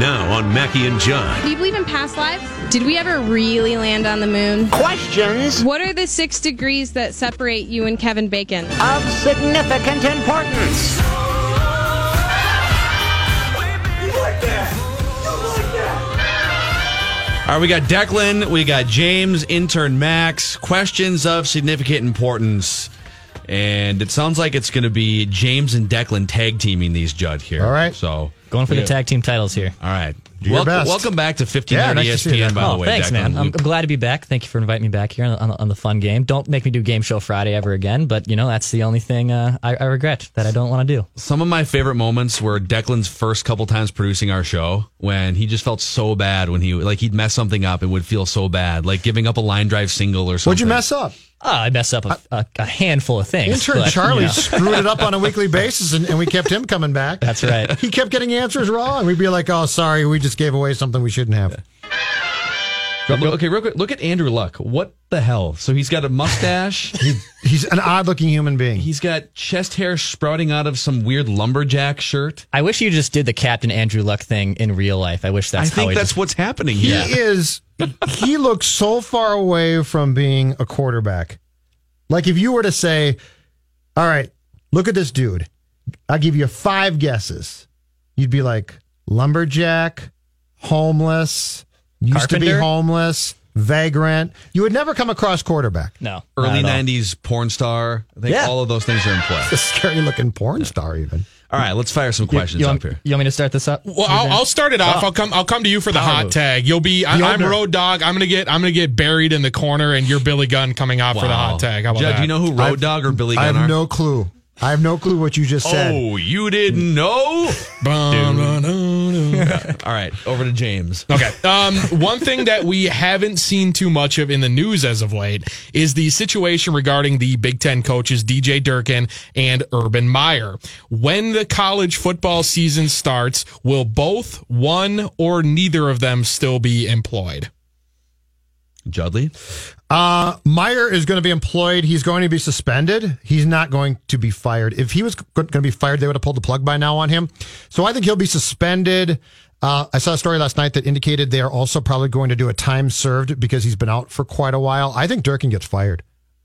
Now on Mackey and John. Do you believe in past lives? Did we ever really land on the moon? Questions What are the six degrees that separate you and Kevin Bacon? of significant importance. All right, we got Declan, we got James, intern Max. Questions of significant importance. And it sounds like it's going to be James and Declan tag teaming these Judd here. All right. So Going for Yeah. the tag team titles here. All right. your Welcome, best. welcome back to 1500 Yeah, nice to see ESPN, by oh, the way. thanks, Declan. man. I'm, I'm glad to be back. Thank you for inviting me back here on, the- on, on the fun game. Don't make me do Game Show Friday ever again, but you know that's the only thing uh, I, I regret that I don't want to do. Some of my favorite moments were Declan's first couple times producing our show when he just felt so bad when he like he'd mess something up and would feel so bad, like giving up a line drive single or something. What'd you mess up? Oh, I messed up a, a, a handful of things. Intern but, Charlie you know, screwed it up on a weekly basis, and, and we kept him coming back. That's right. He kept getting answers wrong. We'd be like, "Oh, sorry, we just gave away something we shouldn't have." Okay, real quick. Look at Andrew Luck. What the hell? So he's got a mustache. He, he's an odd-looking human being. he's got chest hair sprouting out of some weird lumberjack shirt. I wish you just did the Captain Andrew Luck thing in real life. I wish that's I think how he that's just- what's happening He here. is. He looks so far away from being a quarterback. Like if you were to say, "All right, look at this dude," I'll give you five guesses. You'd be like lumberjack, homeless, used to be homeless, vagrant. You would never come across quarterback. no Early not at all. '90s porn star. I think Yeah. all of those things are in play. A scary looking porn star, even. All right, let's fire some questions you up want, here. you want me to start this up? Well, I'll, I'll start it off. Oh. I'll come. I'll come to you for the Power hot move. tag. You'll be. I, I'm road dog. I'm gonna get. I'm gonna get buried in the corner, and you're Billy Gunn coming out for the hot tag. How about Judd, that? do you know who Road Dog or Billy I have are? no clue. I have no clue what you just said. Oh, you didn't know? All right, over to James. Okay. Um, one thing that we haven't seen too much of in the news as of late is the situation regarding the Big Ten coaches DJ Durkin and Urban Meyer. When the college football season starts, will both one or neither of them still be employed? Judley? Uh, Meyer is going to be employed. He's going to be suspended. He's not going to be fired. If he was going to be fired, they would have pulled the plug by now on him. So I think he'll be suspended. Uh, I saw a story last night that indicated they are also probably going to do a time served because he's been out for quite a while. I think Durkin gets fired.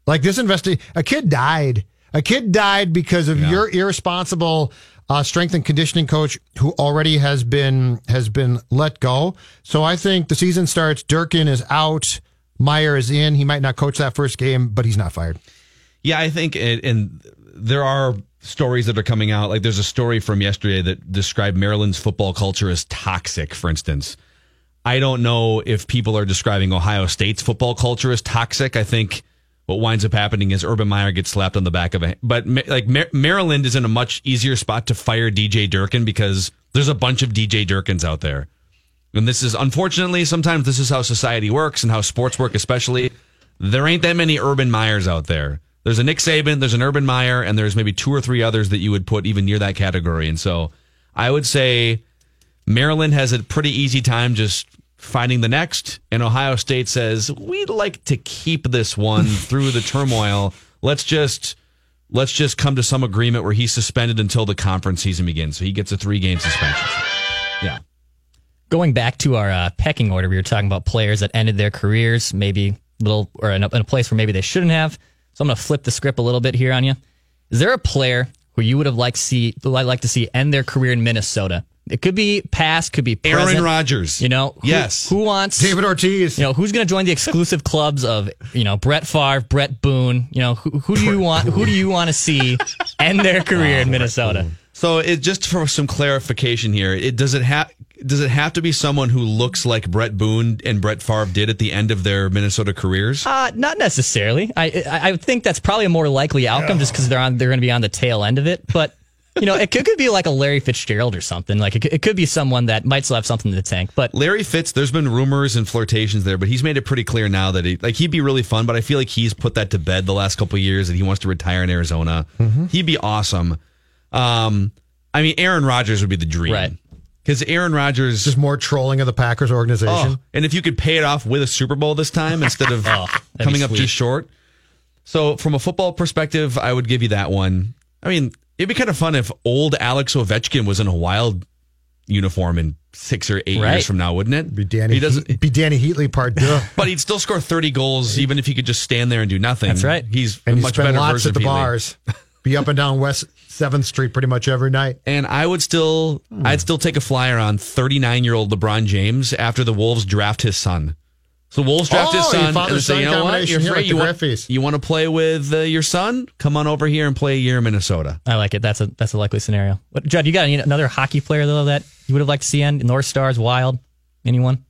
Like this investi a kid died. A kid died because of your irresponsible uh, strength and conditioning coach who already has been has been let go. So I think the season starts. Durkin is out. Meyer is in. He might not coach that first game, but he's not fired. Yeah, I think, it, and there are stories that are coming out. Like there's a story from yesterday that described Maryland's football culture as toxic, for instance. I don't know if people are describing Ohio State's football culture as toxic. I think what winds up happening is Urban Meyer gets slapped on the back of a. But like Mar- Maryland is in a much easier spot to fire DJ Durkin because there's a bunch of DJ Durkins out there. And this is unfortunately sometimes this is how society works and how sports work, especially. There ain't that many Urban Meyers out there. There's a Nick Saban, there's an Urban Meyer, and there's maybe two or three others that you would put even near that category. And so I would say Maryland has a pretty easy time just finding the next. And Ohio State says, we'd like to keep this one through the turmoil. Let's just let's just come to some agreement where he's suspended until the conference season begins. So he gets a three game suspension. Yeah. Going back to our uh, pecking order, we were talking about players that ended their careers, maybe little or in a, in a place where maybe they shouldn't have. So I'm going to flip the script a little bit here on you. Is there a player who you would have liked see like like to see end their career in Minnesota It could be past, could be Aaron present. Rodgers. You know, who- Yes. Who, wants David Ortiz. You know, who's going to join the exclusive clubs of you know Brett Favre, Bret Boone? You know, who, who do you want? Who do you want to see end their career in Minnesota? So it just for some clarification here, it does it have does it have to be someone who looks like Bret Boone and Brett Favre did at the end of their Minnesota careers? Uh, not necessarily. I, I I think that's probably a more likely outcome just because they're on they're going to be on the tail end of it. But you know, it could, could be like a Larry Fitzgerald or something. Like it, could- it could be someone that might still have something in the tank. But Larry Fitz, there's been rumors and flirtations there, but he's made it pretty clear now that he like he'd be really fun. But I feel like he's put that to bed the last couple of years that he wants to retire in Arizona. He'd be awesome. Um, I mean, Aaron Rodgers would be the dream, Right. Because Aaron Rodgers Just more trolling of the Packers organization. Oh, and if you could pay it off with a Super Bowl this time instead of Oh, coming up just short. So, from a football perspective, I would give you that one. I mean, it'd be kind of fun if old Alex Ovechkin was in a wild uniform in six or eight Right. years from now, wouldn't it? Be Dany. He doesn't, be Dany Heatley part two. but he'd still score 30 goals even if he could just stand there and do nothing. That's right. He's and a much better lots version at the bars. Be up and down West Seventh Street pretty much every night. And I would still, I'd still take a flyer on 39 year old LeBron James after the Wolves draft his son. So Wolves draft Oh, his son and say, son you know what, you're free. you, want, you want to play with uh, your son? Come on over here and play a year in Minnesota. I like it. That's a that's a likely scenario. What, Judd, you got any, another hockey player though that you would have liked to see end? North Stars, Wild, anyone?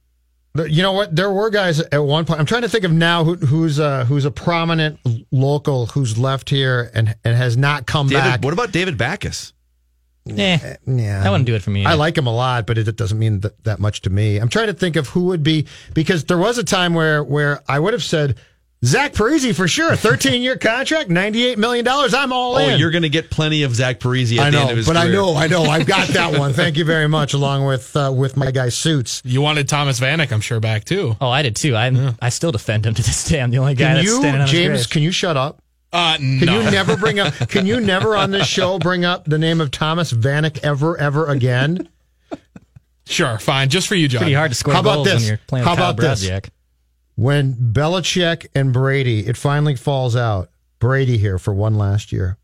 But You know what? There were guys at one point. I'm trying to think of now who, who's uh, who's a prominent local who's left here and and has not come David, back. what about David Backes? Eh, yeah, that wouldn't do it for me. I like him a lot, but it doesn't mean that, that much to me. I'm trying to think of who would be because there was a time where where I would have said Zach Parise for sure, 13 year contract, 98 million dollars. I'm all Oh, in. you're going to get plenty of Zach Parise at I the end know, of his but I know, I know, I've got that one. Thank you very much, along with uh, with my guy Suits. You wanted Thomas Vanek, I'm sure, back too. Oh, I did too. I I still defend him to this day. I'm the only guy Can that's you, standing on his James? Can you shut up? Uh, Can you never bring up? Can you never on this show bring up the name of Thomas Vanek ever, ever again? Sure, fine. Just for you, John. Pretty hard to score How about goals this? when you're playing How with Kyle about this? Brodziak. When Belichick and Brady, it finally falls out. Brady here for one last year,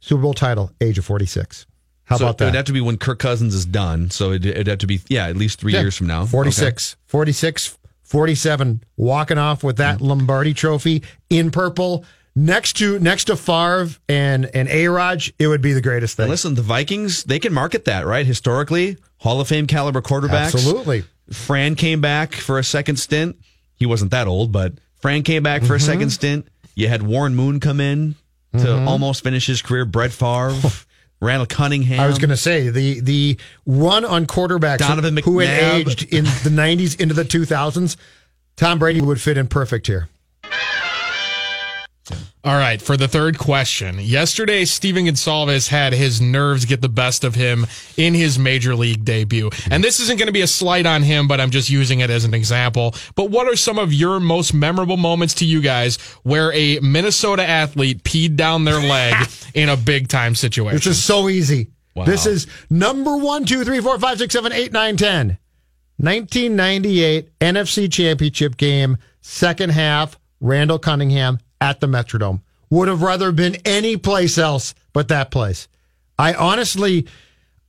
Super Bowl title, age of forty six. How so about that? It would have to be when Kirk Cousins is done. So it'd, it'd have to be, yeah, at least three Yeah. years from now. 46, 46, 47, walking off with that Lombardi trophy in purple next to next to Favre and and A Raj. It would be the greatest And thing. listen, the Vikings, they can market that, right? Historically, Hall of Fame caliber quarterbacks. Absolutely. Fran came back for a second stint. He wasn't that old, but Fran came back for a Mm-hmm. second stint. You had Warren Moon come in to almost finish his career. Brett Favre, Randall Cunningham. I was going to say the the run on quarterbacks Donovan who had aged in the 90s into the 2000s. Tom Brady would fit in perfect here. All right, for the third question. Yesterday, Stephen Gonsalves had his nerves get the best of him in his major league debut. And this isn't going to be a slight on him, but I'm just using it as an example. But what are some of your most memorable moments to you guys where a Minnesota athlete peed down their leg in a big time situation? This is so easy. This is number one, two, three, four, five, six, seven, eight, nine, ten. 1998 NFC Championship game, second half, Randall Cunningham at the Metrodome. Would have rather been any place else but that place. I honestly,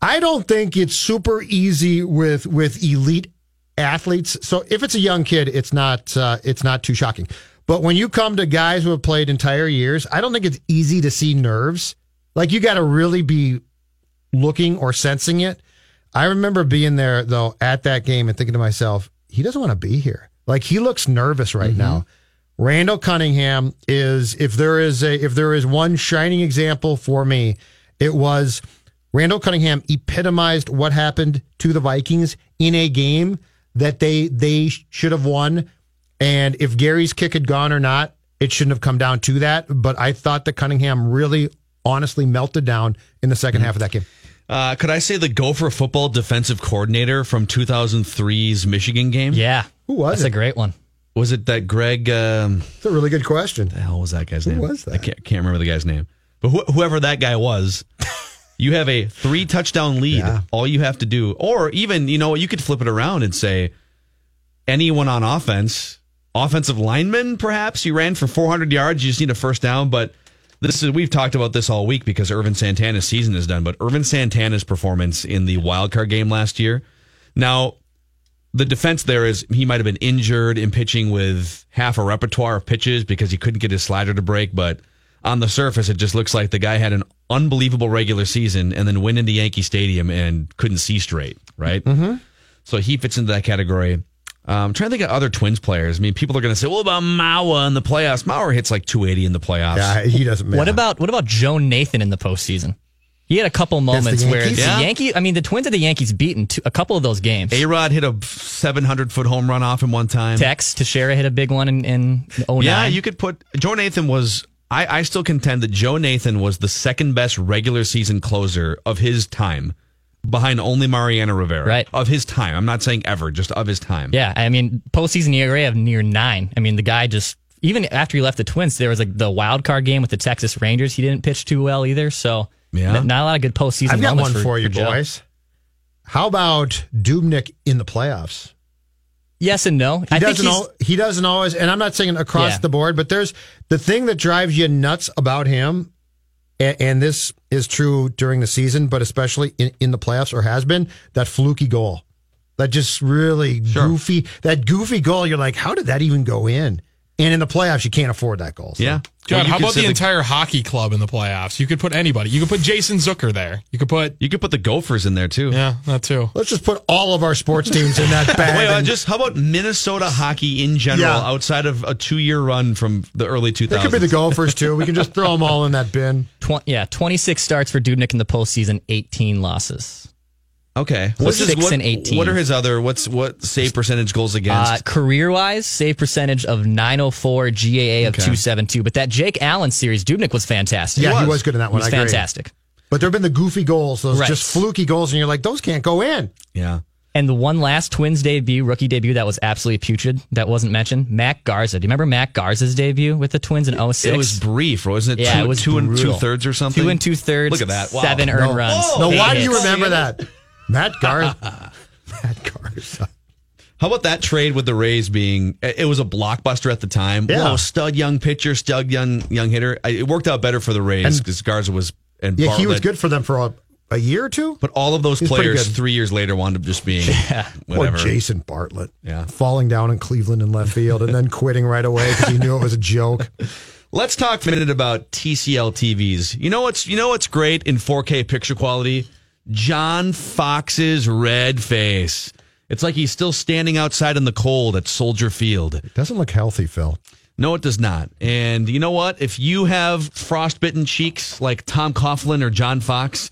I don't think it's super easy with with elite athletes. So if it's a young kid, it's not uh, it's not too shocking. But when you come to guys who have played entire years, I don't think it's easy to see nerves. Like you got to really be looking or sensing it. I remember being there though at that game and thinking to myself, he doesn't want to be here. Like he looks nervous right now. Randall Cunningham is if there is a if there is one shining example for me, it was Randall Cunningham epitomized what happened to the Vikings in a game that they they should have won. And if Gary's kick had gone or not, it shouldn't have come down to that. But I thought that Cunningham really honestly melted down in the 2nd half of that game. Uh, could I say the Gopher football defensive coordinator from 2003's Michigan game? Yeah. Who was That's it? a great one. Was it that Greg? Um, It's a really good question. the hell was that guy's name? was that? I can't, can't remember the guy's name. But wh- whoever that guy was, you have a three touchdown lead. Yeah. All you have to do, or even you know, you could flip it around and say, anyone on offense, offensive lineman, perhaps you ran for 400 yards, you just need a first down, but This is we've talked about this all week because Ervin Santana's season is done, but Ervin Santana's performance in the wild card game last year. Now, the defense there is he might have been injured in pitching with half a repertoire of pitches because he couldn't get his slider to break, but on the surface it just looks like the guy had an unbelievable regular season and then went into Yankee Stadium and couldn't see straight, right? Mm-hmm. So he fits into that category. Um, I'm trying to think of other Twins players. I mean, people are going to say, "What about Mauer in the playoffs?" Mauer hits like 280 in the playoffs. Yeah, he doesn't. What about what about Joe Nathan in the postseason? He had a couple moments where the Yankees? Yeah. Yankee, I mean, the Twins and the Yankees beaten two, a couple of those games. A Rod hit a 700 foot home run off him one time. Tex Teixeira hit a big one in, in 09. Yeah, you could put Joe Nathan was. I, I still contend that Joe Nathan was the second best regular season closer of his time, behind only Mariano Rivera. Right. Of his time. I'm not saying ever, just of his time. Yeah, I mean, postseason ERA of near nine. I mean, the guy just even after he left the Twins, there was like the wild card game with the Texas Rangers. He didn't pitch too well either. So Yeah. n- not a lot of good postseason. I've got one moments for, you, Joe. boys. How about Dubnyk in the playoffs? Yes and no. He I doesn't. Al- he doesn't always, and I'm not saying across Yeah. the board, but there's the thing that drives you nuts about him, and, and this is true during the season, but especially in, in the playoffs or has been that fluky goal, that just really goofy, that goofy goal. You're like, how did that even go in? And in the playoffs, you can't afford that goal. So. Yeah. John, Well, how about say the entire hockey club in the playoffs? You could put anybody. You could put Jason Zucker there. You could put You could put the Gophers in there too. yeah, that too. Let's just put all of our sports teams in that bag. Wait, uh, and- just how about Minnesota hockey in general, Yeah. outside of a two-year run from the early 2000s? there could be the Gophers too. We can just throw them all in that bin. tw- yeah, 26 starts for Dubnyk in the postseason, 18 losses. Okay, What's his- six what, and 18? What are his other? What's what save percentage goals against? Uh, career wise, save percentage of 904, GAA of Okay. 272. But that Jake Allen series, Dubnyk was fantastic. Yeah, he was. was good in that He one. was I agree. fantastic. But there have been the goofy goals, those Right. just fluky goals, and you're like, those can't go in. yeah. And the one last Twins debut, rookie debut, that was absolutely putrid. That wasn't mentioned. Matt Garza. Do you remember Matt Garza's debut with the Twins in 06? It was brief, wasn't it? Yeah, two, it was two and two thirds or something. two and two thirds. Look at that! Wow. Seven earned No. runs. No, eight why do you remember that? Matt Garza. Matt Garza. How about that trade with the Rays being? It was a blockbuster at the time. Yeah. Whoa, stud young pitcher, stud young young hitter. It worked out better for the Rays because Garza was and Yeah, he was good for them for a, a year or two. But all of those He's players three years later wound up just being whatever. Or Jason Bartlett. Yeah. Falling down in Cleveland in left field and then quitting right away because he knew it was a joke. Let's talk a minute about TCL TVs. You know what's you know what's great in 4K picture quality? John Fox's red face. It's like he's still standing outside in the cold at Soldier Field. It Doesn't look healthy, Phil. No, it does not. And you know what? If you have frostbitten cheeks like Tom Coughlin or John Fox,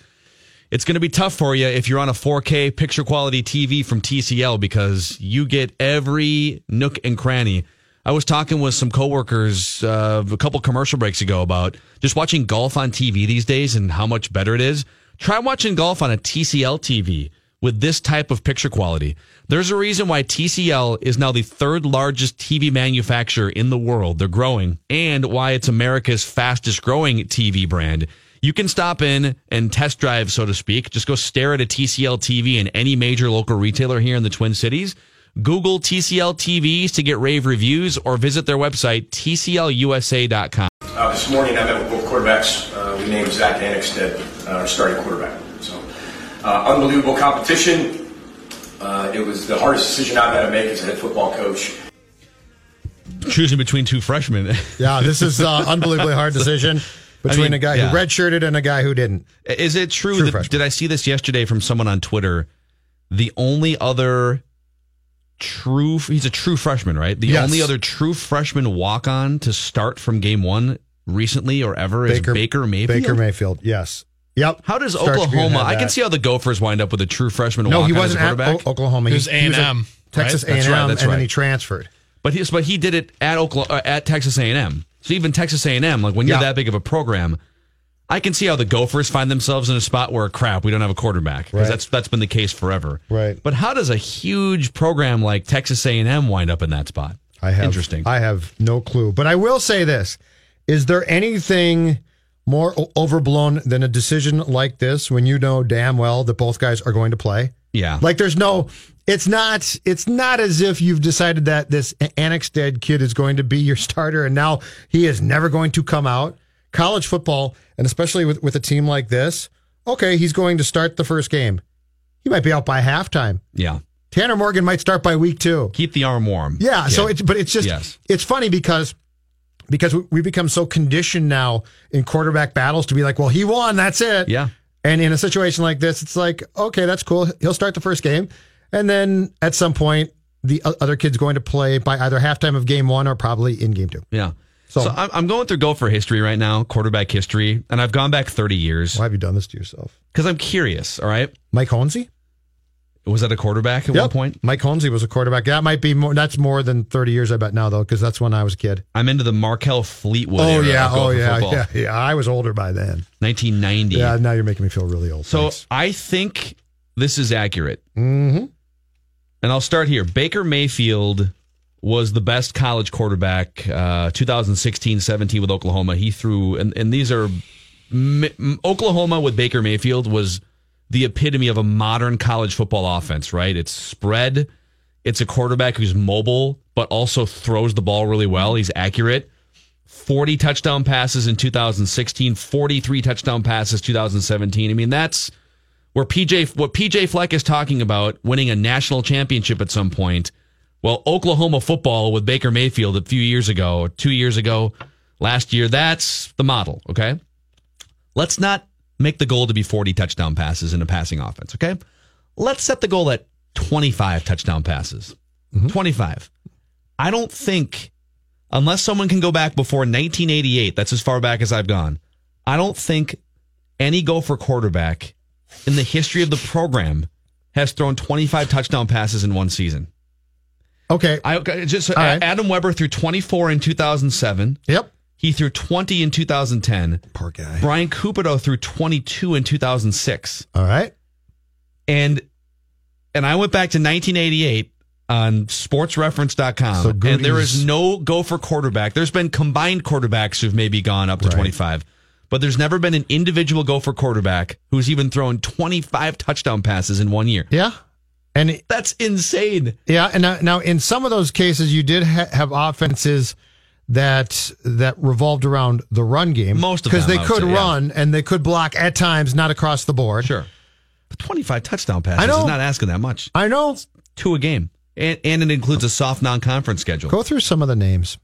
it's going to be tough for you if you're on a 4K picture quality TV from TCL because you get every nook and cranny. I was talking with some coworkers uh, a couple commercial breaks ago about just watching golf on TV these days and how much better it is. Try watching golf on a TCL TV with this type of picture quality. There's a reason why TCL is now the third largest TV manufacturer in the world. They're growing and why it's America's fastest growing TV brand. You can stop in and test drive, so to speak. Just go stare at a TCL TV in any major local retailer here in the Twin Cities. Google TCL TVs to get rave reviews or visit their website, tclusa.com. Uh, this morning, I met with both quarterbacks. Uh, we named Zach Annexstad our starting quarterback. So, uh, unbelievable competition. Uh, it was the hardest decision I've had to make as a head football coach. Choosing between two freshmen. Yeah, this is an unbelievably hard decision between mean, a guy yeah. who redshirted and a guy who didn't. Is it true, True that did I see this yesterday from someone on Twitter? The only other true he's a true freshman, right? The Yes. only other true freshman walk on to start from game one recently or ever is Baker Mayfield. Baker Mayfield, yes. Yep. How does Star Oklahoma? I can see how the Gophers wind up with a true freshman. No, he wasn't as a at quarterback. O- Oklahoma. He was A&M, Texas? A&M, That's right, and then he transferred. But he, but he did it at Oklahoma, uh, at Texas A&M. So even Texas A&M, like when you're Yeah. that big of a program, I can see how the Gophers find themselves in a spot where crap, we don't have a quarterback because Right. that's that's been the case forever. Right. But how does a huge program like Texas A&M wind up in that spot? I have interesting. I have no clue, but I will say this: Is there anything more o- overblown than a decision like this when you know damn well that both guys are going to play? yeah. Like, there's no. It's not. It's not as if you've decided that this Annexstad kid is going to be your starter, and now he is never going to come out. college football, and especially with, with a team like this, okay, he's going to start the first game. He might be out by halftime. Yeah. Tanner Morgan might start by week two. Keep the arm warm. Yeah. So it's but it's just Yes. it's funny because because we- we become so conditioned now in quarterback battles to be like, well, he won, that's it. Yeah. And in a situation like this, it's like, okay, that's cool. He'll start the first game, and then at some point, the other kid's going to play by either halftime of game one or probably in game two. Yeah. So, So- I'm, I'm going through Gopher history right now, quarterback history, and I've gone back 30 years Why have you done this to yourself? because I'm curious. All right. Mike Hohensee? Was that a quarterback at one point? Mike Hohensee was a quarterback. That might be more. That's more than thirty years, I bet now, though, because that's when I was a kid. I'm into the Marquel Fleetwood. oh yeah, oh yeah, football. yeah, yeah. I was older by then. 1990. Yeah, now you're making me feel really old. So Thanks. I think this is accurate. Mhm. And I'll start here. Baker Mayfield was the best college quarterback uh, 2016 17 with Oklahoma. He threw, and, and these are M- M- Oklahoma with Baker Mayfield was the epitome of a modern college football offense, right? It's spread, it's a quarterback who's mobile, but also throws the ball really well. He's accurate. 40 touchdown passes in 2016, 43 touchdown passes 2017. I mean, that's where PJ what PJ Fleck is talking about winning a national championship at some point. Well, Oklahoma football with Baker Mayfield a few years ago, 2 years ago, last year, that's the model, okay? Let's not make the goal to be 40 touchdown passes in a passing offense, okay? Let's set the goal at 25 touchdown passes. Mm-hmm. 25. I don't think unless someone can go back before 1988, that's as far back as I've gone. I don't think any Gopher quarterback in the history of the program has thrown 25 touchdown passes in one season. Okay. I just right. Adam Weber threw 24 in 2007. Yep. He threw 20 in 2010. Poor guy. Bryan Cupito threw 22 in 2006. All right. And and I went back to 1988 on sportsreference.com So and there is no Gopher quarterback. There's been combined quarterbacks who've maybe gone up to Right. 25. But there's never been an individual Gopher quarterback who's even thrown 25 touchdown passes in one year. Yeah. And That's insane. Yeah, and now, now in some of those cases, you did ha- have offenses that that revolved around the run game. Most of them. because they could say, yeah. run and they could block at times, not across the board. Sure. But 25 touchdown passes I know. is not asking that much. I know. Two a game. And, and it includes a soft non-conference schedule. Go through some of the names.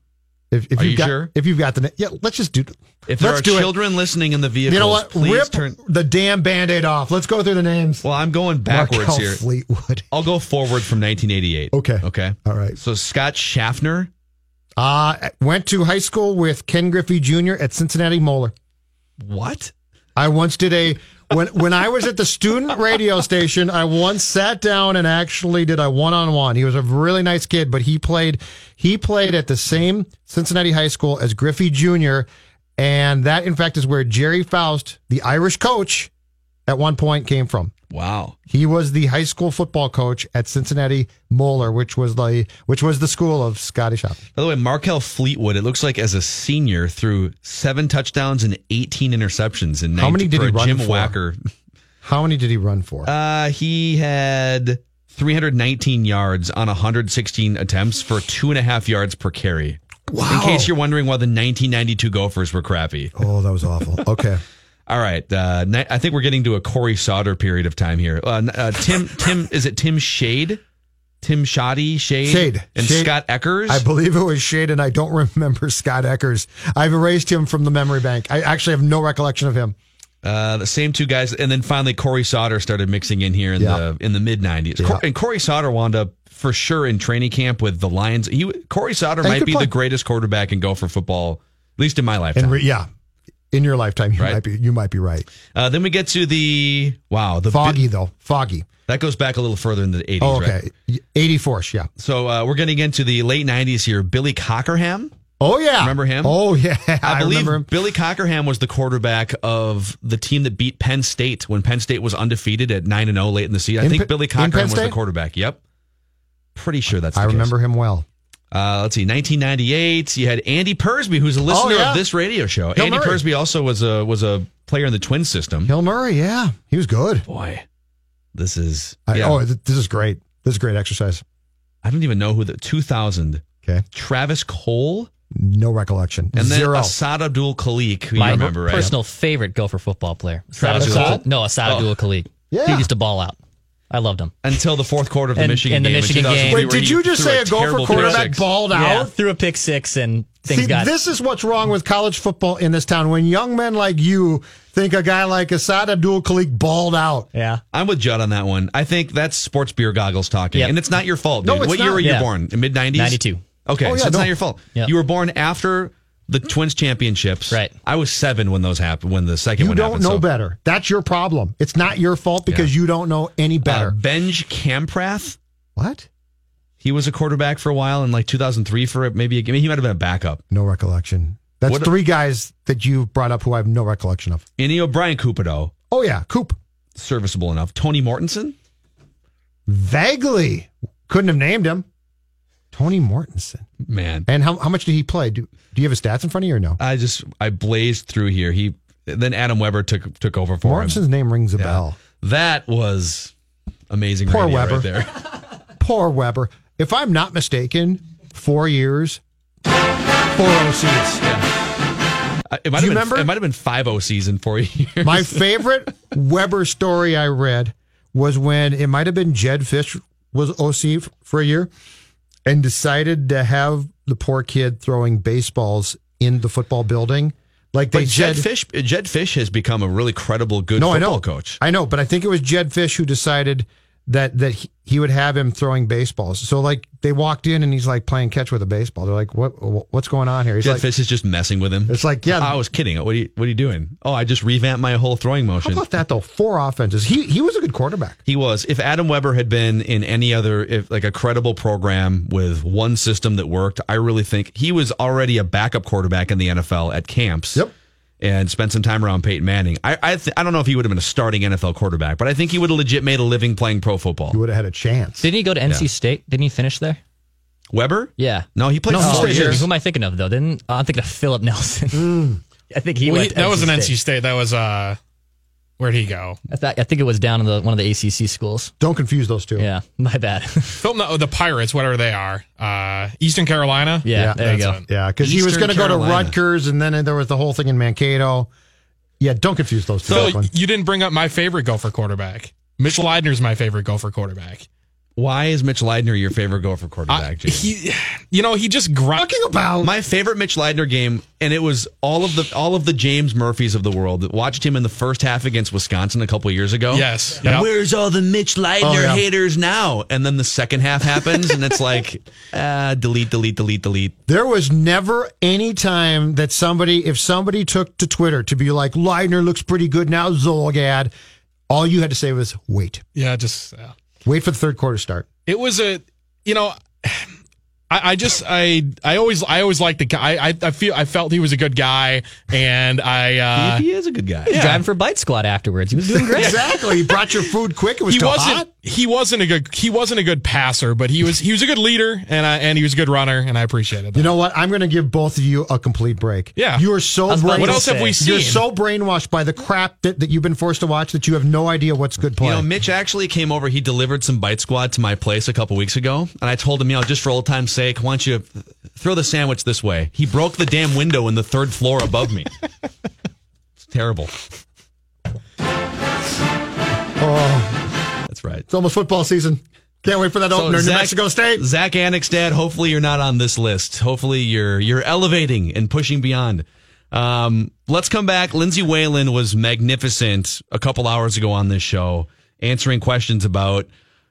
If, if Are you've you got, sure? If you've got the, yeah, let's just do. If there are do it. children listening in the vehicle, You know what? please Rip turn. the damn band-aid off. Let's go through the names. Well, I'm going backwards Marquel here. Fleetwood. I'll go forward from 1988. Okay. Okay. All right. So Scott Schaffner. Uh, went to high school with Ken Griffey Jr. at Cincinnati Moeller. What? I once did a when when I was at the student radio station. I once sat down and actually did a one on one. He was a really nice kid, but he played he played at the same Cincinnati high school as Griffey Jr. And that, in fact, is where Gerry Faust, the Irish coach, at one point came from. Wow. He was the high school football coach at Cincinnati Moeller, which was the which was the school of Scotty Shop. By the way, Marquel Fleetwood, it looks like as a senior threw seven touchdowns and 18 interceptions in 19, How many did for he run Jim for? Wacker. How many did he run for? Uh, he had 319 yards on 116 attempts for two and a half yards per carry. Wow. In case you're wondering why the 1992 Gophers were crappy. oh, that was awful. Okay. All right, uh, I think we're getting to a Cory Sauter period of time here. Uh, uh, Tim, Tim, is it Tim Shade? Tim Shoddy, Shade, Shade. and Shade. Scott Eckers. I believe it was Shade, and I don't remember Scott Eckers. I've erased him from the memory bank. I actually have no recollection of him. Uh, the same two guys, and then finally Cory Sauter started mixing in here in Yeah. the in the mid '90s. Yeah. and Cory Sauter wound up for sure in training camp with the Lions. He Cory Sauter And might be play. the greatest quarterback in Gopher football, at least in my lifetime. And re- yeah, in your lifetime, you Right. might be you might be right. uh, then we get to the wow, the Foggie though, foggy. that goes back a little further in the '80s. Oh, right? okay, eighty four. Yeah. So uh, we're getting into the late '90s here. Billy Cockerham. Oh yeah. Remember him? Oh yeah. I, I, believe remember him. Billy Cockerham was the quarterback of the team that beat Penn State when Penn State was undefeated at nine and zero late in the season. I In think Pe- Billy Cockerham was the quarterback. Yep, pretty sure that's. The I case. remember him well. Uh, let's see, 1998. You had Andy Persby, who's a listener Oh, yeah. of this radio show. Hill Andy Murray. Persby also was a was a player in the Twin system. Hill Murray. Yeah, he was good. Boy, this is. I, yeah, Oh, this is great. This is great exercise. I don't even know who the 2000. Okay. Travis Cole. No recollection. And then Zero. Asad Abdul Khaliq, who My you remember, right? personal favorite Gopher football player. Travis Abdul- Asad? No, Asad Oh. Abdul Khaliq. Yeah. He used to ball out. I loved him. Until the fourth quarter of the And- Michigan and the game. in Michigan game. Wait, did you just say a Gopher terrible quarterback six. balled Yeah, out? threw a pick six and things See, got. this is what's wrong with college football in this town. When young men like you think a guy like Asad Abdul Khaliq balled out. yeah. I'm with Judd on that one. I think that's sports beer goggles talking. Yep. And it's not your fault, No, dude. it's what year were you Yeah. born? Mid 90s? 92. Okay, Oh, yeah, so it's no. not your fault. Yep. You were born after the Twins championships. Right. I was seven when those happened, when the second You one don't happened. know so- better. That's your problem. It's not your fault because you don't know any Uh, better. Benj Camprath, what? he was a quarterback for a while in like 2003 for maybe a game. He might have been a backup. No recollection. That's What- three guys that you brought up who I have no recollection of. Any O'Brien Cupito, Oh yeah, Coop. serviceable enough. Tony Mortensen, Vaguely couldn't have named him. Tony Mortensen. man. And how, how much did he play? Do, do you have his stats in front of you or no? I just I blazed through here. He then Adam Weber took took over for him. Mortensen's name rings a bell. That was amazing. Poor Weber. right there. Poor Weber. If I'm not mistaken, four years, four OCs. Uh, It might Do have you been remember? it might have been five O season for years. My favorite Weber story I read was when it might have been Jedd Fisch was OC for a year and decided to have the poor kid throwing baseballs in the football building. Like they But Jed said, Fish Jedd Fisch has become a really credible good no, I know, coach. I know, but I think it was Jedd Fisch who decided that that he, he would have him throwing baseballs. So like they walked in and he's like playing catch with a baseball. They're like, what what's going on here? He's Jed like, Fish is just messing with him. it's like yeah. I was kidding. What are you What are you doing? Oh, I just revamped my whole throwing motion. How about that though? Four offenses. He he was a good quarterback. He was. If Adam Weber had been in any other, if like a credible program with one system that worked, I really think he was already a backup quarterback in the NFL at camps. Yep. And spent some time around Peyton Manning. I I, th- I don't know if he would have been a starting NFL quarterback, but I think he would have legit made a living playing pro football. He would have had a chance. Didn't he go to NC Yeah. State? Didn't he finish there? Weber? Yeah. No, he played No, four he stayed here. years. Who am I thinking of though? Didn't oh, I'm thinking of Philip Nelson. I think he Well, went. he- to that was an State. NC State. That was uh, where'd he go? I, thought, I think it was down in the one of the ACC schools. Don't confuse those two. Yeah, my bad. Phil, no, the Pirates, whatever they are, uh, Eastern Carolina. yeah, Yeah, there you go. that's it. Yeah, because he was going to go to Rutgers, and then there was the whole thing in Mankato. Yeah, don't confuse those two. Phil, Brooklyn. you didn't bring up my favorite Gopher quarterback. Mitch Leidner's my favorite Gopher quarterback. Why is Mitch Leidner your favorite Gopher quarterback? I- James? he, you know, he just grind. Talking about My favorite Mitch Leidner game, and it was all of the all of the James Murphys of the world that watched him in the first half against Wisconsin a couple years ago. Yes. Yep. Where's all the Mitch Leidner Oh, yeah. haters now? And then the second half happens, and it's like, uh, delete, delete, delete, delete. there was never any time that somebody, if somebody took to Twitter to be like, Leidner looks pretty good now, Zulgad, all you had to say was, wait. Yeah, just uh, Wait for the third quarter start. it was a, you know, I, I just I I always I always liked the guy. I I feel I felt he was a good guy, and I uh, he is a good guy. He was driving for Bite Squad afterwards. He was doing great. Exactly. He brought your food quick. It was he still wasn't hot. He wasn't a good he wasn't a good passer, but he was he was a good leader, and I and he was a good runner, and I appreciated that. You know what? I'm going to give both of you a complete break. Yeah. You are so I was about brainwashed. what else have we seen? You're so brainwashed by the crap that, that you've been forced to watch that you have no idea what's good play. You know, Mitch actually came over. He delivered some Bite Squad to my place a couple weeks ago, and I told him, you know, just for old time's sake, why don't you throw the sandwich this way? He broke the damn window in the third floor above me. it's terrible. oh, That's right. it's almost football season. Can't wait for that opener. New Mexico State. Zach Annexstad, hopefully you're not on this list. Hopefully you're you're elevating and pushing beyond. Um, let's come back. Lindsay Whalen was magnificent a couple hours ago on this show, answering questions about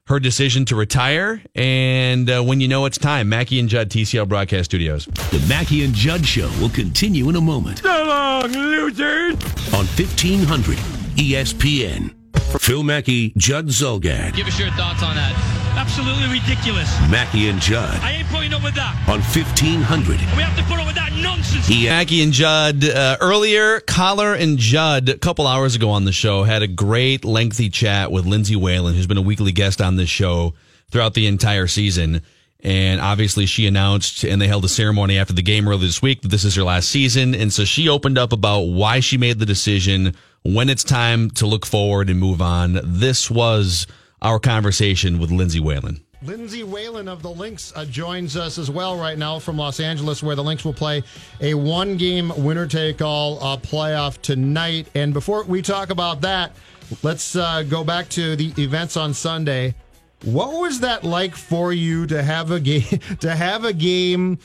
her decision to retire and uh, when you know it's time. Mackey and Judd, TCL Broadcast Studios. The Mackey and Judd Show will continue in a moment. So long, losers! On 1500 ESPN. Phil Mackey, Judd Zulgad. Give us your thoughts on that. Absolutely ridiculous. Mackey and Judd I ain't putting up with that. on 1500 We have to put up with that nonsense. Mackey and Judd. Uh, earlier, Collar and Judd, a couple hours ago on the show, had a great, lengthy chat with Lindsay Whalen, who's been a weekly guest on this show throughout the entire season. And obviously, she announced, and they held a ceremony after the game earlier this week, that this is her last season. And so she opened up about why she made the decision, when it's time to look forward and move on. This was our conversation with Lindsay Whalen. Lindsay Whalen of the Lynx uh, joins us as well right now from Los Angeles, where the Lynx will play a one game winner take all uh, playoff tonight. And before we talk about that, let's uh, go back to the events on Sunday. What was that like for you to have a game to have a game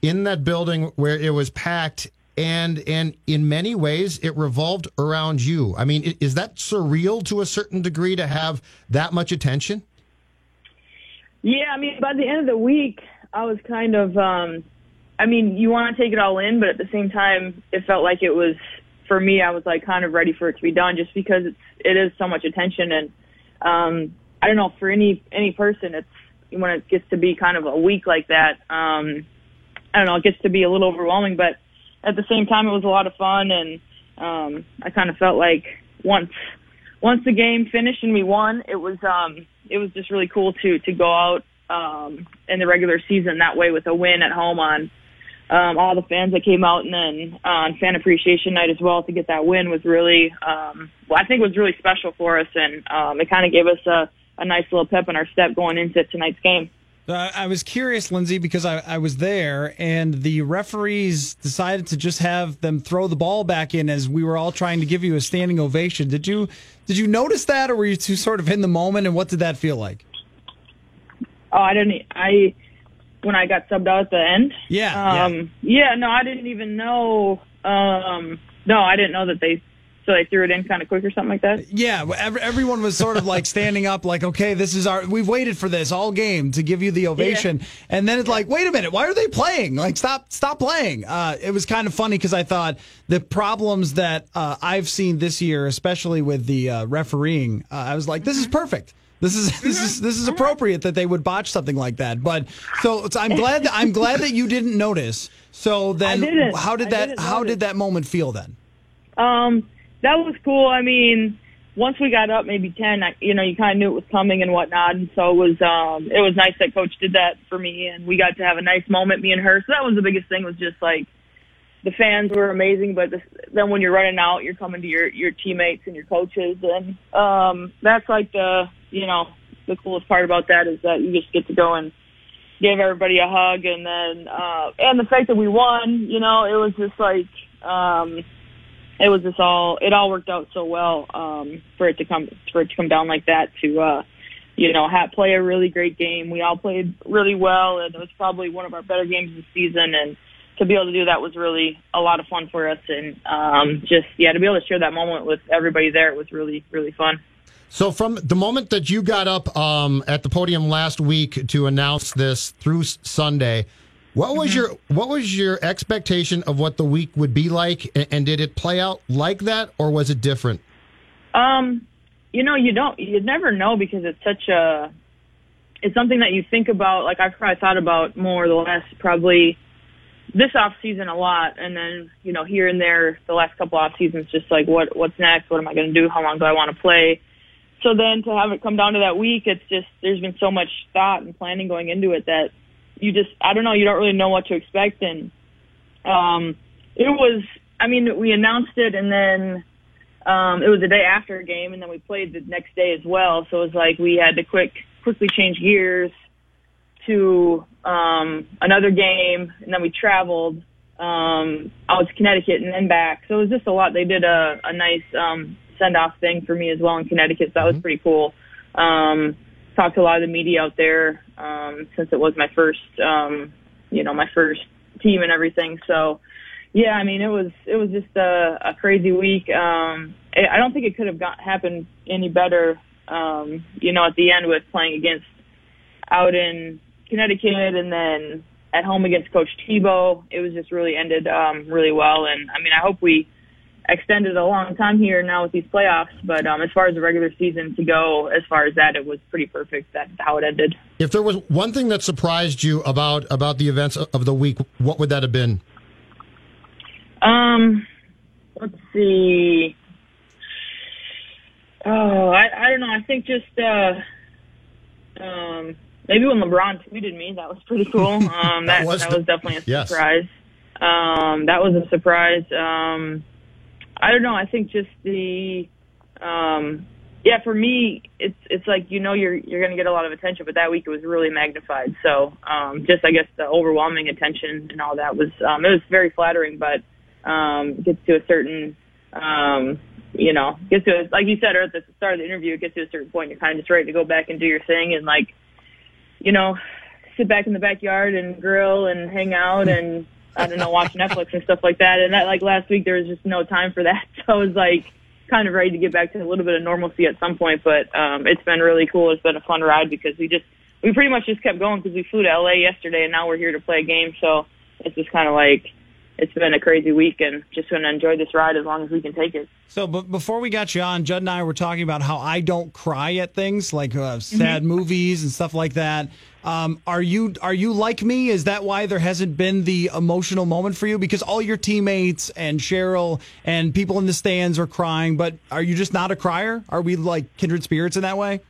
in that building where it was packed and and in many ways it revolved around you? I mean, is that surreal to a certain degree to have that much attention? Yeah, I mean, by the end of the week, I was kind of, um, I mean, you want to take it all in, but at the same time, it felt like it was, for me, I was like kind of ready for it to be done just because it's, it is so much attention. And, um, I don't know, for any, any person, it's, when it gets to be kind of a week like that, um, I don't know, it gets to be a little overwhelming, but at the same time, it was a lot of fun. And, um, I kind of felt like once, once the game finished and we won, it was um it was just really cool to to go out um in the regular season that way with a win at home on um all the fans that came out and then uh, on fan appreciation night as well to get that win was really um well I think was really special for us and um it kind of gave us a a nice little pep in our step going into tonight's game. Uh, I was curious, Lindsay, because I, I was there and the referees decided to just have them throw the ball back in as we were all trying to give you a standing ovation. Did you did you notice that, or were you too sort of in the moment? And what did that feel like? Oh, I didn't. I when I got subbed out at the end. Yeah, Um. Yeah. No, I didn't even know. Um. No, I didn't know that they. So they threw it in kind of quick or something like that. Yeah, ev- everyone was sort of like standing up, like, okay, this is our, we've waited for this all game to give you the ovation. And then it's like, wait a minute, why are they playing? Like, stop, stop playing. Uh, it was kind of funny because I thought the problems that uh, I've seen this year, especially with the uh, refereeing, uh, I was like, this is perfect. This is this is this is appropriate that they would botch something like that. But so, so I'm glad that I'm glad that you didn't notice. So then, how did that how notice. did that moment feel then? Um, that was cool. I mean, once we got up maybe ten, I, you know, you kind of knew it was coming and whatnot, and so it was um, it was nice that coach did that for me, and we got to have a nice moment, me and her. So that was the biggest thing was just like the fans were amazing, but this, then when you're running out, you're coming to your your teammates and your coaches, and um, that's like the you know the coolest part about that is that you just get to go and give everybody a hug, and then uh, and the fact that we won, you know, it was just like. Um, it was just all it all worked out so well um for it to come for it to come down like that to uh you know play a really great game. We all played really well and it was probably one of our better games this season and to be able to do that was really a lot of fun for us and um just yeah to be able to share that moment with everybody there it was really really fun. So from the moment that you got up um, at the podium last week to announce this through Sunday, what was your what was your expectation of what the week would be like, and, and did it play out like that, or was it different? Um, you know, you don't, you never know because it's such a, it's something that you think about. Like I've probably thought about more the last probably this off season a lot, and then you know here and there the last couple off seasons, just like what what's next, what am I going to do, how long do I want to play. So then to have it come down to that week, it's just there's been so much thought and planning going into it that you just I don't know, you don't really know what to expect, and um, it was. I mean, we announced it, and then um, it was the day after a game, and then we played the next day as well. So it was like we had to quick quickly change gears to um, another game, and then we traveled um, out to Connecticut and then back. So it was just a lot. They did a, a nice um, send off thing for me as well in Connecticut. So that was pretty cool. Um, talked to a lot of the media out there um, since it was my first, um, you know, my first team and everything. So yeah, I mean, it was it was just a, a crazy week. Um, I don't think it could have got happened any better. Um, you know, at the end with playing against out in Connecticut and then at home against Coach Tebow, it was just really ended um, really well. And I mean, I hope we extended a long time here now with these playoffs. But um, as far as the regular season to go, as far as that, it was pretty perfect that how it ended. If there was one thing that surprised you about about the events of the week, what would that have been? Um, let's see. Oh, I I don't know. I think just uh, um, maybe when LeBron tweeted me, that was pretty cool. Um, that that was, the- definitely a yes. surprise. Um, that was a surprise. Um, I don't know. I think just the um, yeah, for me, it's it's like you know you're you're going to get a lot of attention, but that week it was really magnified. So um, just I guess the overwhelming attention and all that was um, it was very flattering, but um, gets to a certain um, you know gets to a, like you said at the start of the interview, it gets to a certain point you're kind of just ready to go back and do your thing and like you know sit back in the backyard and grill and hang out and I don't know watch Netflix and stuff like that. And that like last week there was just no time for that, so I was like kind of ready to get back to a little bit of normalcy at some point. But um, it's been really cool. It's been a fun ride because we just we pretty much just kept going because we flew to LA yesterday and now we're here to play a game. So it's just kind of like it's been a crazy week and just going to enjoy this ride as long as we can take it. So, but before we got you on, Judd and I were talking about how I don't cry at things like uh, sad Mm-hmm. movies and stuff like that. Um, are you are you like me? Is that why there hasn't been the emotional moment for you? Because all your teammates and Cheryl and people in the stands are crying, but are you just not a crier? Are we like kindred spirits in that way?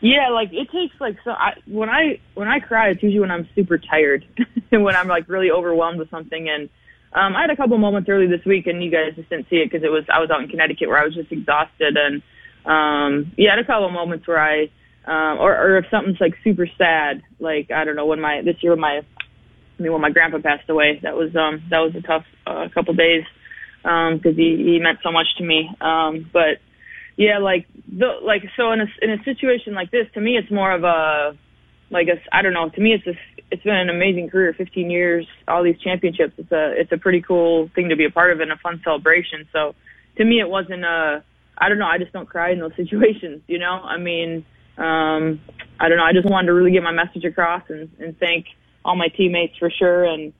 Yeah, like it takes like so. I, when I when I cry, it's usually when I'm super tired and when I'm like really overwhelmed with something. And um, I had a couple moments early this week, and you guys just didn't see it because it was I was out in Connecticut where I was just exhausted. And um, yeah, I had a couple moments where I um, or or if something's like super sad, like I don't know when my this year when my I mean when my grandpa passed away, that was um that was a tough uh, couple days um because he he meant so much to me. Um, but yeah, like the like so in a in a situation like this, to me, it's more of a like a I don't know. To me, it's a it's been an amazing career, 15 years, all these championships. It's a it's a pretty cool thing to be a part of and a fun celebration. So to me, it wasn't a I don't know. I just don't cry in those situations. You know, I mean, um, I don't know. I just wanted to really get my message across and and thank all my teammates for sure and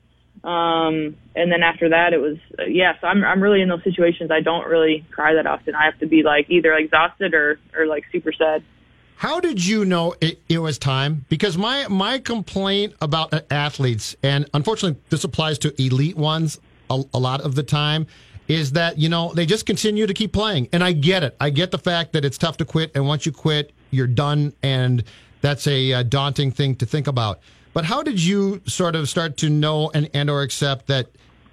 um and then after that it was uh, yeah so i'm i'm really in those situations i don't really cry that often i have to be like either exhausted or or like super sad How did you know it, it was time? Because my my complaint about athletes, and unfortunately this applies to elite ones a, a lot of the time, is that you know they just continue to keep playing. And I get it. I get the fact that it's tough to quit, and once you quit, you're done, and that's a, uh daunting thing to think about. But how did you sort of start to know and, and or accept that?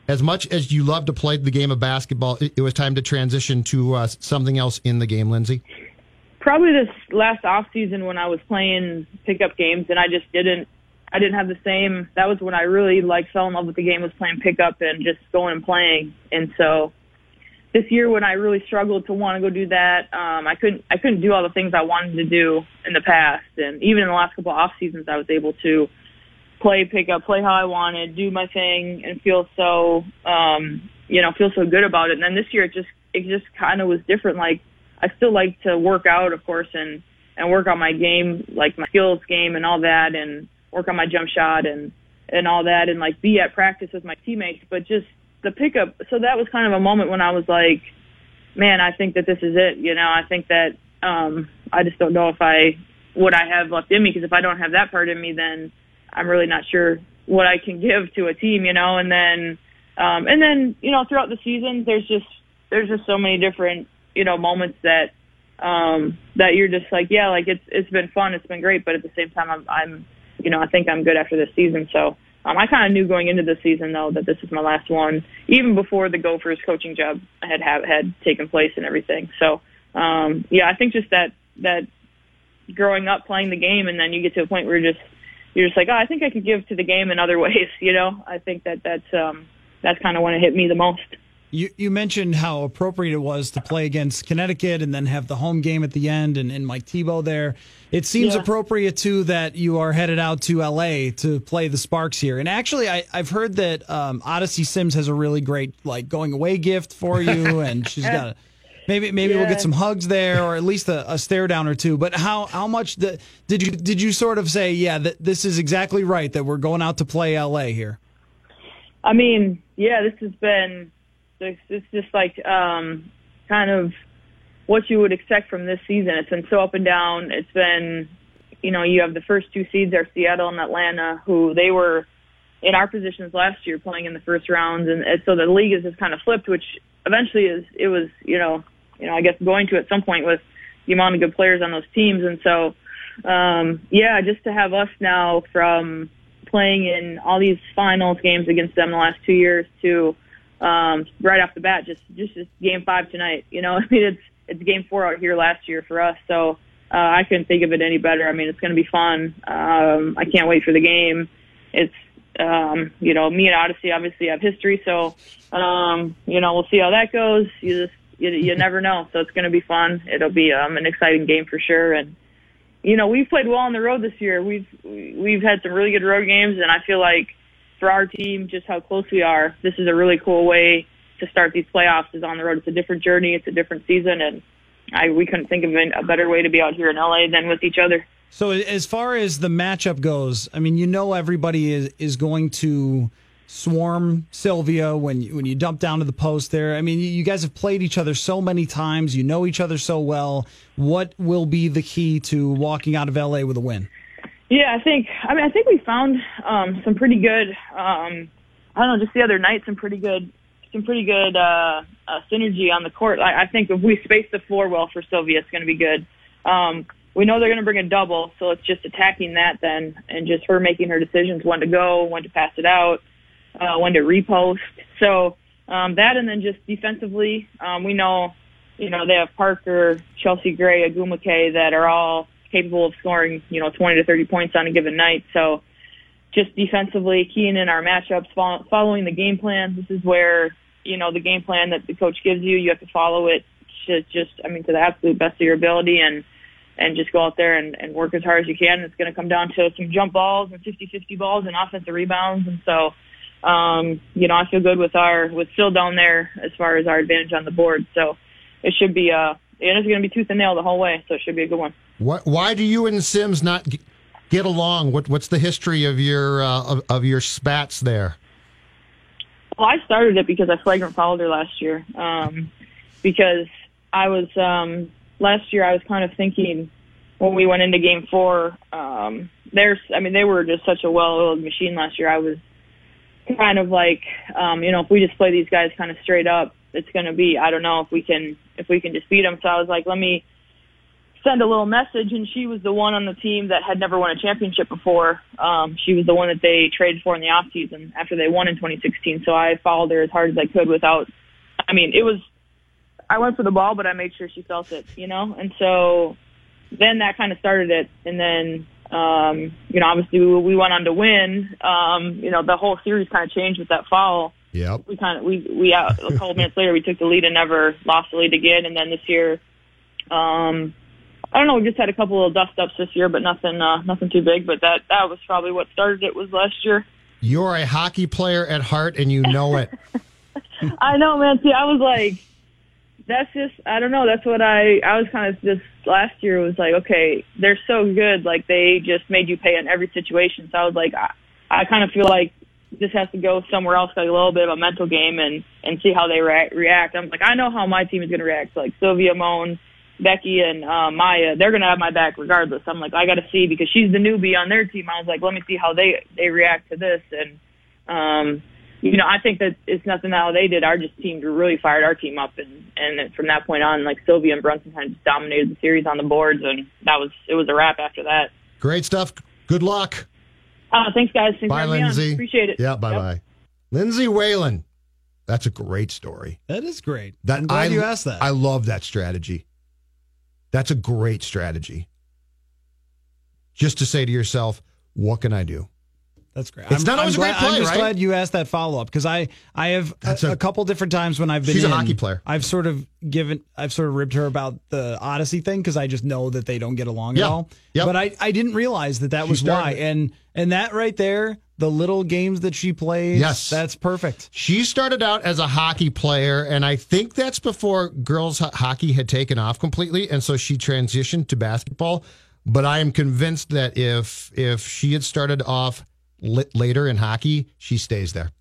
As much as you love to play the game of basketball, it, it was time to transition to uh, something else in the game, Lindsay. probably this last off season when I was playing pickup games and I just didn't I didn't have the same that was when I really like fell in love with the game was playing pickup and just going and playing. And so this year when I really struggled to want to go do that, um I couldn't I couldn't do all the things I wanted to do in the past and even in the last couple of off seasons I was able to play pickup, play how I wanted, do my thing and feel so um you know, feel so good about it. And then this year it just it just kind of was different like I still like to work out, of course, and and work on my game, like my skills game and all that, and work on my jump shot and and all that, and like be at practice with my teammates. But just the pickup, so that was kind of a moment when I was like, man, I think that this is it. You know, I think that um I just don't know if I what I have left in me because if I don't have that part in me, then I'm really not sure what I can give to a team. You know, and then um and then you know throughout the season, there's just there's just so many different you know moments that um that you're just like yeah like it's it's been fun it's been great but at the same time i'm i'm you know i think i'm good after this season so um i kind of knew going into the season though that this is my last one even before the gophers coaching job had have had taken place and everything. So um yeah i think just that that growing up playing the game and then you get to a point where you're just you're just like oh i think i could give to the game in other ways you know? I think that that's um that's kind of when it hit me the most You you mentioned how appropriate it was to play against Connecticut and then have the home game at the end and, and Mike Tebow there. It seems Yeah. appropriate too that you are headed out to LA to play the Sparks here. And actually, I, I've heard that um, Odyssey Sims has a really great like going away gift for you, and she's got a, maybe maybe we'll get some hugs there or at least a, a stare down or two. But how how much the, did you did you sort of say yeah that this is exactly right that we're going out to play LA here? I mean, yeah, this has been it's, it's just like um kind of what you would expect from this season. It's been so up and down. It's been you know, you have the first two seeds are Seattle and Atlanta who they were in our positions last year playing in the first rounds and, and so the league has just kind of flipped which eventually is it was, you know, you know, I guess going to at some point with the amount of good players on those teams and so um yeah, just to have us now from playing in all these finals games against them the last two years to um right off the bat just just just game five tonight you know i mean it's it's game four out here last year for us. So uh, I couldn't think of it any better. I mean, it's going to be fun. Um, I can't wait for the game. It's um, you know, me and Odyssey obviously have history, so um, you know, we'll see how that goes. You just you, you never know, so it's going to be fun. It'll be um, an exciting game for sure, and you know, we've played well on the road this year. We've we've had some really good road games, and I feel like for our team, just how close we are, this is a really cool way to start these playoffs. Is on the road. It's a different journey. It's a different season, and I we couldn't think of a better way to be out here in LA than with each other. So as far as the matchup goes, I mean, you know, everybody is is going to swarm Sylvia when you, when you dump down to the post there. I mean, you guys have played each other so many times. You know each other so well. What will be the key to walking out of LA with a win? Yeah, I think. I mean, I think we found um, some pretty good. Um, I don't know, just the other night, some pretty good, some pretty good uh, uh, synergy on the court. I, I think if we space the floor well for Sylvia, it's going to be good. Um, we know they're going to bring a double, so it's just attacking that then, and just her making her decisions when to go, when to pass it out, uh, when to repost. So um, that, and then just defensively, um, we know, you know, they have Parker, Chelsea Gray, Ogwumike that are all capable of scoring, you know, 20 to 30 points on a given night. So just defensively, keying in our matchups, following the game plan. This is where, you know, the game plan that the coach gives you, you have to follow it to just, I mean, to the absolute best of your ability and and just go out there and, and work as hard as you can. It's going to come down to some jump balls and 50-50 balls and offensive rebounds. And so, um, you know, I feel good with our, with still down there as far as our advantage on the board. So it should be, uh, it is going to be tooth and nail the whole way. So it should be a good one. What, why do you and Sims not get along? What, what's the history of your, uh, of, of your spats there? Well, I started it because I flagrant followed her last year. Um, because I was, um, last year I was kind of thinking when we went into game four, um, there's, I mean, they were just such a well-oiled machine last year. I was kind of like, um, you know, if we just play these guys kind of straight up, it's going to be, I don't know if we can, if we can just beat them. So I was like, let me send a little message. And she was the one on the team that had never won a championship before. Um, she was the one that they traded for in the off season after they won in 2016. So I followed her as hard as I could without, I mean, it was, I went for the ball, but I made sure she felt it, you know? And so then that kind of started it. And then, um, you know, obviously we, we went on to win. Um, you know, the whole series kind of changed with that foul. Yep. We kind of, we, we, out, a couple minutes later, we took the lead and never lost the lead again. And then this year, um, I don't know, we just had a couple of dust ups this year, but nothing, uh, nothing too big. But that, that was probably what started it was last year. You're a hockey player at heart and you know it. I know, man. See, I was like, that's just I don't know. That's what I I was kind of just last year was like, okay, they're so good. Like they just made you pay in every situation. So I was like, I, I kind of feel like this has to go somewhere else, like a little bit of a mental game, and and see how they re- react. I'm like, I know how my team is going to react. So like Sylvia, Moan, Becky, and uh, Maya, they're going to have my back regardless. I'm like, I got to see because she's the newbie on their team. I was like, let me see how they they react to this, and um, you know, I think that it's nothing that how they did. Our just team really fired our team up, and and from that point on, like Sylvia and Brunson kind of just dominated the series on the boards, and that was it was a wrap after that. Great stuff. Good luck. Uh, thanks, guys. Thanks bye, Lindsay. Appreciate it. Yeah. Bye, yep. bye. Lindsay Whalen. That's a great story. That is great. That, I'm glad I, you asked that. I love that strategy. That's a great strategy. Just to say to yourself, what can I do? That's great. It's I'm, not always I'm a great glad, play, I'm just right? glad you asked that follow up because I I have a, a- a couple different times when I've been She's a hockey player. I've sort of given I've sort of ribbed her about the Odyssey thing because I just know that they don't get along Yeah. at all. Yep. But I I didn't realize that that She was why it. and and that right there the little games that she plays Yes. that's perfect. She started out as a hockey player, and I think that's before girls ho- hockey had taken off completely, and so she transitioned to basketball. But I am convinced that if if she had started off later in hockey, she stays there.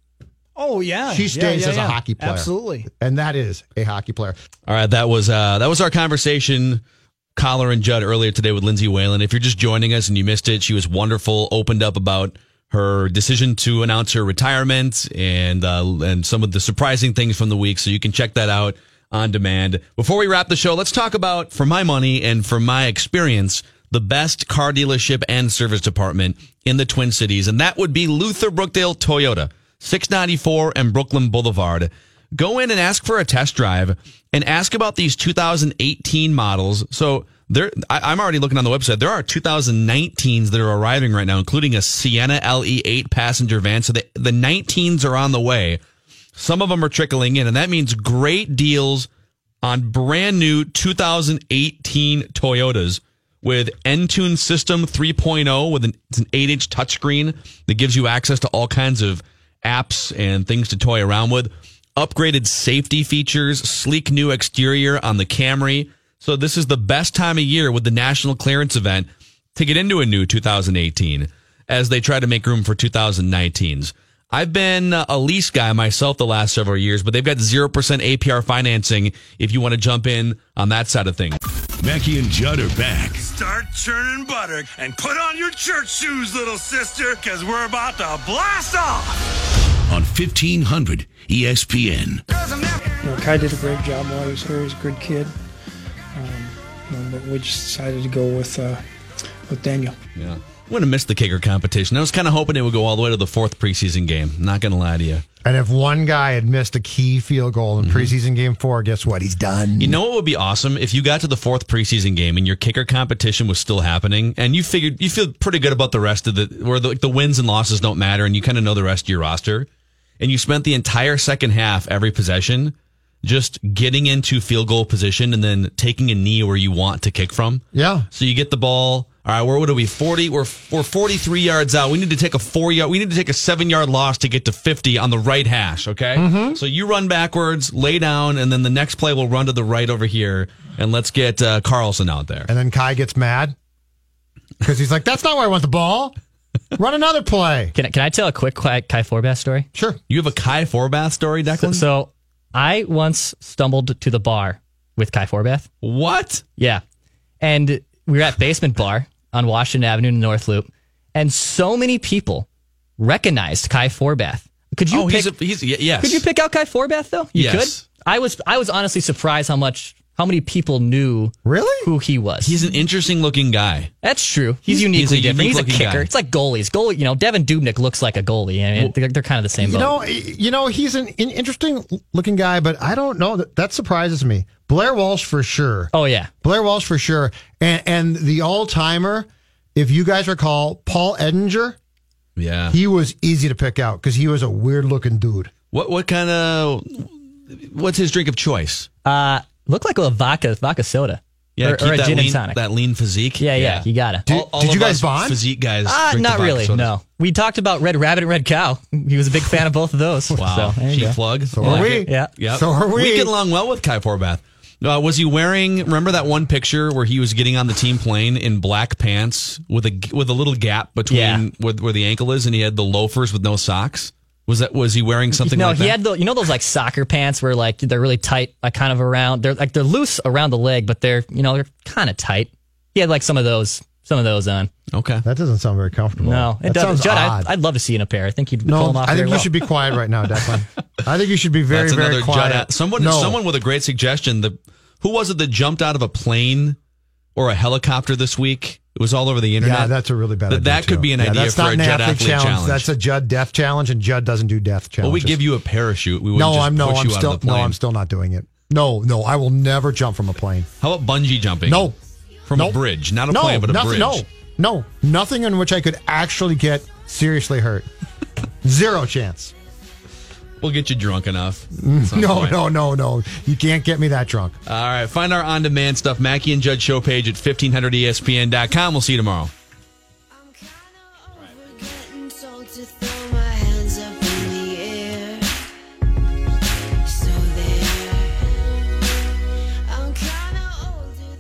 Oh yeah, She stays yeah, as yeah. a hockey player, Absolutely. and that is a hockey player. All right, that was uh, that was our conversation, Collar and Judd earlier today with Lindsay Whalen. If you're just joining us and you missed it, she was wonderful. Opened up about her decision to announce her retirement and uh, and some of the surprising things from the week. So you can check that out on demand. Before we wrap the show, let's talk about, for my money and from my experience, the best car dealership and service department in the Twin Cities, and that would be Luther Brookdale Toyota, 694 and Brooklyn Boulevard. go in and ask for a test drive and ask about these 2018 models. So there, I, I'm already looking on the website. There are 2019s that are arriving right now, including a Sienna LE8 passenger van. So the, the 19s are on the way. Some of them are trickling in, and that means great deals on brand new 2018 Toyotas with Entune System 3.0 with an, it's an 8 inch touchscreen that gives you access to all kinds of apps and things to toy around with. Upgraded safety features, sleek new exterior on the Camry. So this is the best time of year with the national clearance event to get into a new 2018 as they try to make room for 2019s. I've been a lease guy myself the last several years, but they've got 0% APR financing if you want to jump in on that side of things. Mackey and Judd are back. Start churning butter and put on your church shoes, little sister, because we're about to blast off. On 1500 ESPN. You know, Kai did a great job while he was here. He's a good kid. Um, you know, but we just decided to go with uh, with Daniel. Yeah. Would have missed the kicker competition. I was kind of hoping it would go all the way to the fourth preseason game. Not going to lie to you. And if one guy had missed a key field goal in mm-hmm. preseason game four, guess what? He's done. You know what would be awesome if you got to the fourth preseason game and your kicker competition was still happening, and you figured you feel pretty good about the rest of the where the, the wins and losses don't matter, and you kind of know the rest of your roster, and you spent the entire second half every possession just getting into field goal position and then taking a knee where you want to kick from. Yeah. So you get the ball. All right, where would it be? Forty. We're we're forty three yards out. We need to take a four yard. We need to take a seven yard loss to get to fifty on the right hash. Okay. Mhm. So you run backwards, lay down, and then the next play will run to the right over here, and let's get uh, Carlson out there. And then Kai gets mad because he's like, "That's not where I want the ball. Run another play." Can I, can I tell a quick Kai, Kai Forbath story? Sure. You have a Kai Forbath story, So, Declan? so I once stumbled to the bar with Kai Forbath. What? Yeah. And we were at Basement Bar on Washington Avenue in the North Loop, and so many people recognized Kai Forbath. Could you oh, pick, he's, a, he's yes. Could you pick out Kai Forbath though? You Yes. could. I was I was honestly surprised how much how many people knew really who he was. He's an interesting looking guy. That's true. He's, He's- uniquely he's a different. He's a kicker. guy. It's like goalies. Goalie, you know, Devan Dubnyk looks like a goalie. I mean, they're, they're kind of the same. You boat. know, you know, he's an, an interesting looking guy, but I don't know that that surprises me. Blair Walsh for sure. Oh yeah, Blair Walsh for sure, and and the all timer. If you guys recall, Paul Edinger, Yeah. he was easy to pick out because he was a weird looking dude. What what kind of what's his drink of choice? Uh, look like a vodka vodka soda. Yeah, or, keep or a that gin lean, and tonic. that lean physique. yeah, yeah, you gotta. Did, All- all did you guys us bond? Physique guys. Ah, drink the not vodka really. sodas. No, we talked about Red Rabbit and Red Cow. He was a big fan of both of those. Wow. So, there you Cheap go. plug. So are we. Yeah. Yep. So are we. We get along well with Kai Forbath. Uh, was he wearing? Remember that one picture where he was getting on the team plane in black pants with a with a little gap between Yeah. where, where the ankle is, and he had the loafers with no socks. Was that was he wearing something no, like he that? had the you know those like soccer pants where like they're really tight, like kind of around. They're like they're loose around the leg, but they're you know they're kind of tight. He had like some of those, some of those on. okay. That doesn't sound very comfortable. No, it that doesn't. Judd, odd. I'd, I'd love to see you in a pair. I think you'd pull them off I think you well. should be quiet right now, Declan. I think you should be very, That's very quiet. Judd. Someone no. someone with a great suggestion. The who was it that jumped out of a plane or a helicopter this week? It was all over the internet. Yeah, that's a really bad That- idea. that could too. be an Yeah, idea that's for not a an Judd athlete athlete challenge. That's a Judd death challenge, and Judd doesn't do death challenges. well, we give you a parachute. We no, I'm no, I'm still no. I'm still not doing it. No, no, I will never jump from a plane. How about bungee jumping? No, from Nope. a bridge, not a no, plane, but a nothing, bridge. No, no, nothing in which I could actually get seriously hurt. Zero chance. We'll get you drunk enough. Mm. No, point. no, no, no. You can't get me that drunk. All right, find our on-demand stuff, Mackey and Judd show page at 1500ESPN.com. We'll see you tomorrow.